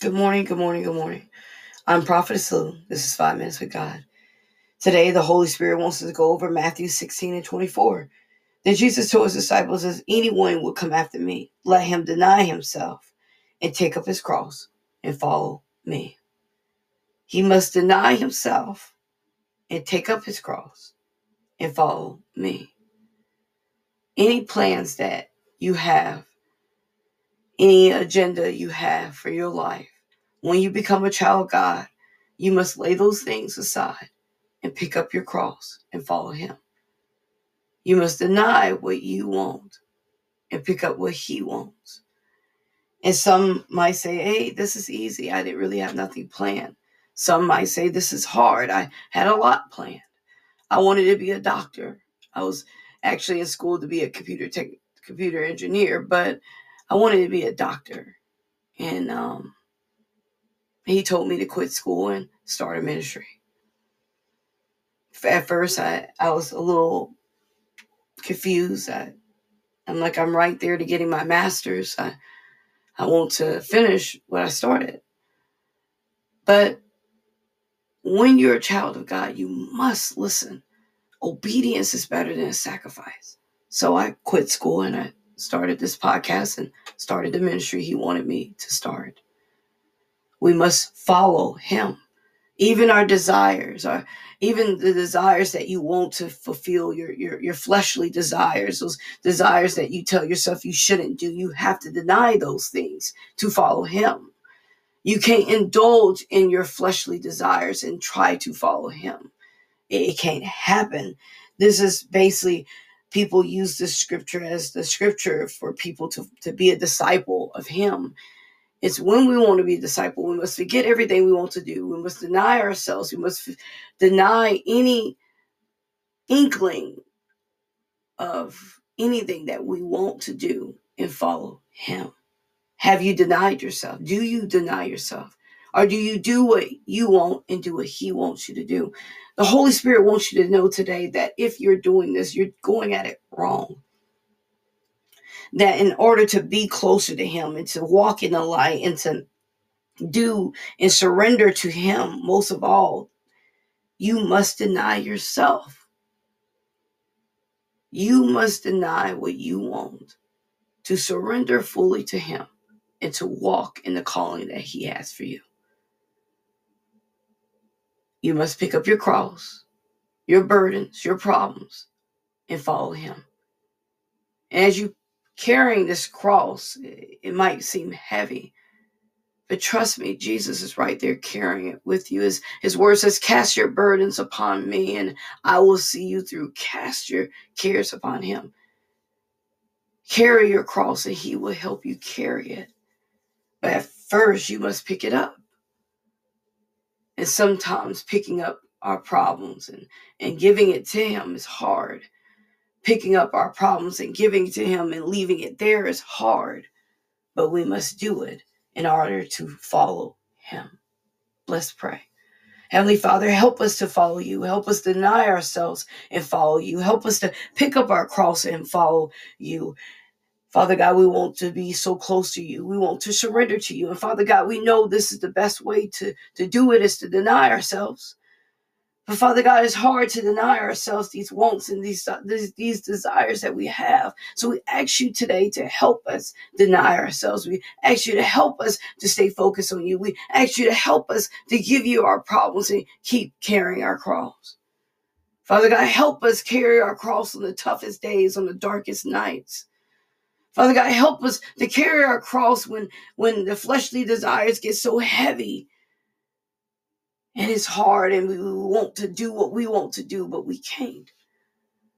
Good morning, good morning, good morning. I'm Prophet Lou. This is Five Minutes with God. Today, the Holy Spirit wants us to go over Matthew 16 and 24. Then Jesus told his disciples, If anyone will come after me, let him deny himself and take up his cross and follow me. He must deny himself and take up his cross and follow me. Any plans that you have, any agenda you have for your life, when you become a child of God, you must lay those things aside and pick up your cross and follow Him. You must deny what you want and pick up what He wants. And some might say, hey, this is easy. I didn't really have nothing planned. Some might say, this is hard. I had a lot planned. I wanted to be a doctor. I was actually in school to be a computer tech, computer engineer, but I wanted to be a doctor. And um, he told me to quit school and start a ministry. At first, I, I was a little confused. I, I'm like, I'm right there to getting my master's. I, I want to finish what I started. But when you're a child of God, you must listen. Obedience is better than a sacrifice. So I quit school and I started this podcast and started the ministry he wanted me to start. We must follow him. Even our desires, our even the desires that you want to fulfill your, your your fleshly desires those desires that you tell yourself you shouldn't do you have to deny those things to follow him you can't indulge in your fleshly desires and try to follow him it can't happen this is basically people use this scripture as the scripture for people to, to be a disciple of him it's when we want to be a disciple, we must forget everything we want to do. We must deny ourselves. We must f- deny any inkling of anything that we want to do and follow Him. Have you denied yourself? Do you deny yourself? Or do you do what you want and do what He wants you to do? The Holy Spirit wants you to know today that if you're doing this, you're going at it wrong. That in order to be closer to him and to walk in the light and to do and surrender to him most of all you must deny yourself. You must deny what you want to surrender fully to him and to walk in the calling that he has for you you must pick up your cross your burdens your problems and follow him and as you carrying this cross, it might seem heavy. But trust me, Jesus is right there carrying it with you. His, his word says, Cast your burdens upon me, and I will see you through. Cast your cares upon him. Carry your cross, and he will help you carry it. But at first, you must pick it up. And sometimes picking up our problems and, and giving it to him is hard picking up our problems and giving to Him and leaving it there is hard, but we must do it in order to follow Him. Let's pray. Heavenly Father, help us to follow you. Help us deny ourselves and follow you. Help us to pick up our cross and follow you. Father God, we want to be so close to you. We want to surrender to you. And Father God, we know this is the best way to, to do it is to deny ourselves. But Father God, it's hard to deny ourselves these wants and these, these, these desires that we have. So we ask you today to help us deny ourselves. We ask you to help us to stay focused on you. We ask you to help us to give you our problems and keep carrying our cross. Father God, help us carry our cross on the toughest days, on the darkest nights. Father God, help us to carry our cross when, when the fleshly desires get so heavy and it's hard and we want to do what we want to do, but we can't.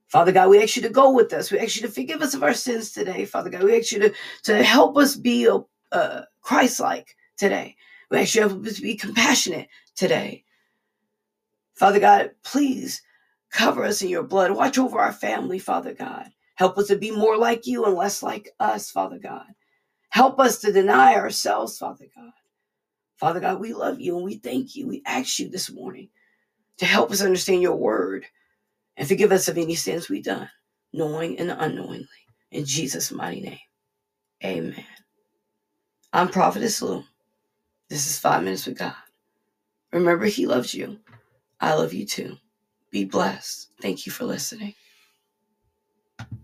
Father God, we ask you to go with us. We ask you to forgive us of our sins today. Father God, we ask you to, to help us be a, uh, Christ-like today. We ask you to be compassionate today. Father God, please cover us in your blood. Watch over our family, Father God. Help us to be more like you and less like us, Father God. Help us to deny ourselves, Father God. Father God, we love you and we thank you. We ask you this morning to help us understand your word and forgive us of any sins we've done, knowing and unknowingly. In Jesus' mighty name, amen. I'm Prophetess Lou. This is Five Minutes with God. Remember, He loves you. I love you too. Be blessed. Thank you for listening.